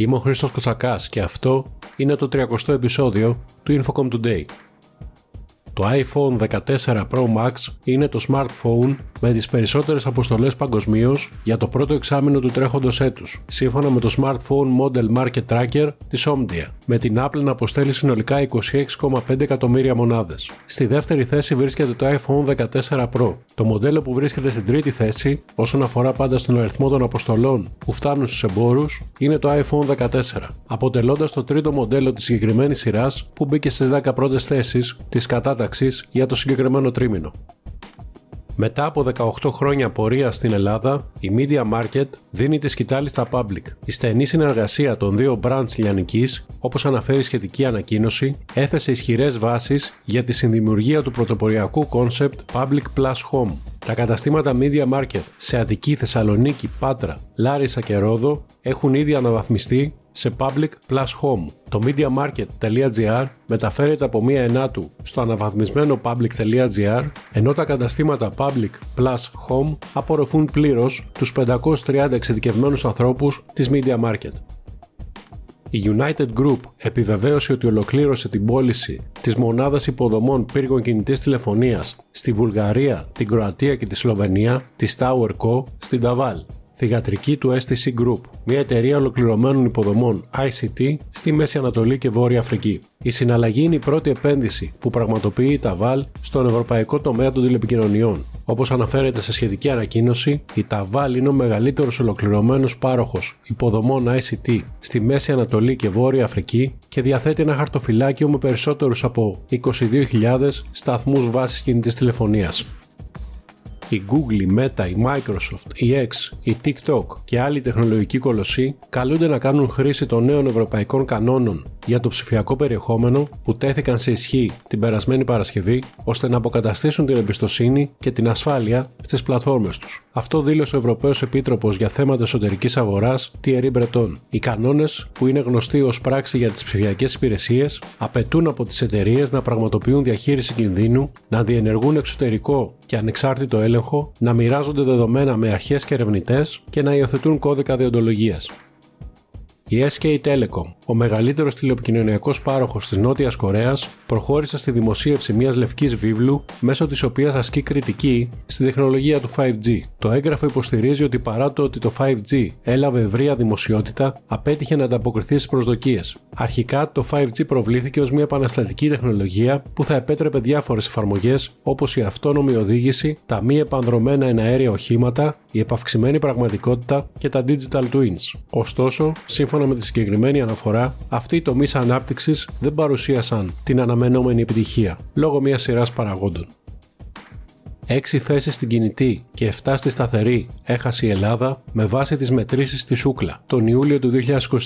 Είμαι ο Χρήστος Κοτσακάς και αυτό είναι το 30ο επεισόδιο του Infocom Today. Το iPhone 14 Pro Max είναι το smartphone με τις περισσότερες αποστολές παγκοσμίως για το πρώτο εξάμεινο του τρέχοντος έτους, σύμφωνα με το Smartphone Model Market Tracker της Omdia, με την Apple να αποστέλει συνολικά 26,5 εκατομμύρια μονάδες. Στη δεύτερη θέση βρίσκεται το iPhone 14 Pro, το μοντέλο που βρίσκεται στην τρίτη θέση όσον αφορά πάντα στον αριθμό των αποστολών που φτάνουν στους εμπόρους είναι το iPhone 14, αποτελώντας το τρίτο μοντέλο της συγκεκριμένης σειράς που μπήκε στις 10 πρώτες θέσεις της κατάταξης για το συγκεκριμένο τρίμηνο. Μετά από 18 χρόνια πορεία στην Ελλάδα, η Media Market δίνει τη σκητάλη στα public. Η στενή συνεργασία των δύο brands λιανικής, όπως αναφέρει σχετική ανακοίνωση, έθεσε ισχυρές βάσεις για τη συνδημιουργία του πρωτοποριακού concept Public Plus Home. Τα καταστήματα Media Market σε Αττική, Θεσσαλονίκη, Πάτρα, Λάρισα και Ρόδο έχουν ήδη αναβαθμιστεί σε Public Plus Home. Το MediaMarket.gr μεταφέρεται από μία ενάτου στο αναβαθμισμένο Public.gr, ενώ τα καταστήματα Public Plus Home απορροφούν πλήρως τους 530 εξειδικευμένους ανθρώπους της Media Market. Η United Group επιβεβαίωσε ότι ολοκλήρωσε την πώληση της μονάδας υποδομών πύργων κινητής τηλεφωνίας στη Βουλγαρία, την Κροατία και τη Σλοβενία της Tower Co. στην Ταβάλ θηγατρική του STC Group, μια εταιρεία ολοκληρωμένων υποδομών ICT στη Μέση Ανατολή και Βόρεια Αφρική. Η συναλλαγή είναι η πρώτη επένδυση που πραγματοποιεί η Ταβάλ στον ευρωπαϊκό τομέα των τηλεπικοινωνιών. Όπως αναφέρεται σε σχετική ανακοίνωση, η Ταβάλ είναι ο μεγαλύτερος ολοκληρωμένος πάροχος υποδομών ICT στη Μέση Ανατολή και Βόρεια Αφρική και διαθέτει ένα χαρτοφυλάκιο με περισσότερους από 22.000 σταθμούς βάσης κινητής τηλεφωνίας η Google, η Meta, η Microsoft, η X, η TikTok και άλλοι τεχνολογικοί κολοσσοί καλούνται να κάνουν χρήση των νέων ευρωπαϊκών κανόνων για το ψηφιακό περιεχόμενο που τέθηκαν σε ισχύ την περασμένη Παρασκευή ώστε να αποκαταστήσουν την εμπιστοσύνη και την ασφάλεια στις πλατφόρμες τους. Αυτό δήλωσε ο Ευρωπαίος Επίτροπος για θέματα εσωτερικής αγοράς Thierry Breton. Οι κανόνες, που είναι γνωστοί ως πράξη για τις ψηφιακές υπηρεσίες, απαιτούν από τις εταιρείες να πραγματοποιούν διαχείριση κινδύνου, να διενεργούν εξωτερικό και ανεξάρτητο έλεγχο, να μοιράζονται δεδομένα με αρχές και ερευνητές και να υιοθετούν κώδικα διοντολογίας. Η SK Telecom, ο μεγαλύτερος τηλεπικοινωνιακός πάροχος της Νότιας Κορέας, προχώρησε στη δημοσίευση μιας λευκής βίβλου μέσω της οποίας ασκεί κριτική στη τεχνολογία του 5G. Το έγγραφο υποστηρίζει ότι παρά το ότι το 5G έλαβε ευρεία δημοσιότητα, απέτυχε να ανταποκριθεί στις προσδοκίες. Αρχικά, το 5G προβλήθηκε ως μια επαναστατική τεχνολογία που θα επέτρεπε διάφορες εφαρμογές όπως η αυτόνομη οδήγηση, τα μη επανδρομένα εναέρια οχήματα, η επαυξημένη πραγματικότητα και τα digital twins. Ωστόσο, σύμφωνα με τη συγκεκριμένη αναφορά, αυτοί οι τομείς ανάπτυξης δεν παρουσίασαν την αναμενόμενη επιτυχία λόγω μιας σειράς παραγόντων. 6 θέσεις στην κινητή και 7 στη σταθερή έχασε η Ελλάδα με βάση τις μετρήσεις στη Σούκλα τον Ιούλιο του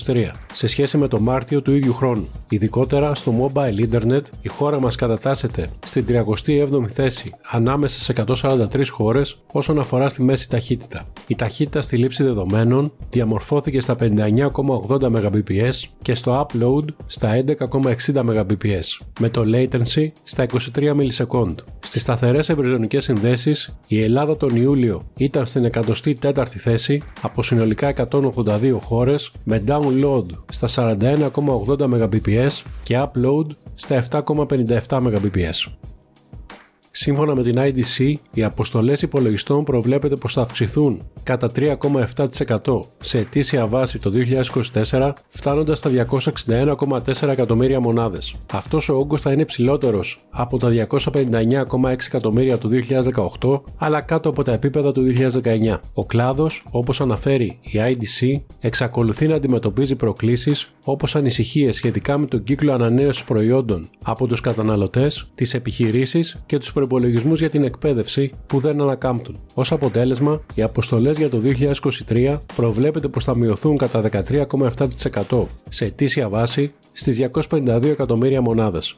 2023 σε σχέση με το Μάρτιο του ίδιου χρόνου. Ειδικότερα στο Mobile Internet η χώρα μας κατατάσσεται στην 37η θέση ανάμεσα σε 143 χώρες όσον αφορά στη μέση ταχύτητα. Η ταχύτητα στη λήψη δεδομένων διαμορφώθηκε στα 59,80 Mbps και στο upload στα 11,60 Mbps με το latency στα 23 ms. Στις σταθερές ευρυζωνικές συνδέσεις, η Ελλάδα τον Ιούλιο ήταν στην 104η θέση από συνολικά 182 χώρες με download στα 41,80 Mbps και upload στα 7,57 Mbps. Σύμφωνα με την IDC, οι αποστολές υπολογιστών προβλέπεται πως θα αυξηθούν κατά 3,7% σε ετήσια βάση το 2024, φτάνοντας στα 261,4 εκατομμύρια μονάδες. Αυτός ο όγκος θα είναι ψηλότερος από τα 259,6 εκατομμύρια του 2018, αλλά κάτω από τα επίπεδα του 2019. Ο κλάδος, όπως αναφέρει η IDC, εξακολουθεί να αντιμετωπίζει προκλήσεις όπως ανησυχίες σχετικά με τον κύκλο ανανέωσης προϊόντων από τους καταναλωτές, τις επιχειρήσεις και τους προπολογισμού για την εκπαίδευση που δεν ανακάμπτουν. Ω αποτέλεσμα, οι αποστολές για το 2023 προβλέπεται πως θα μειωθούν κατά 13,7% σε ετήσια βάση στις 252 εκατομμύρια μονάδες.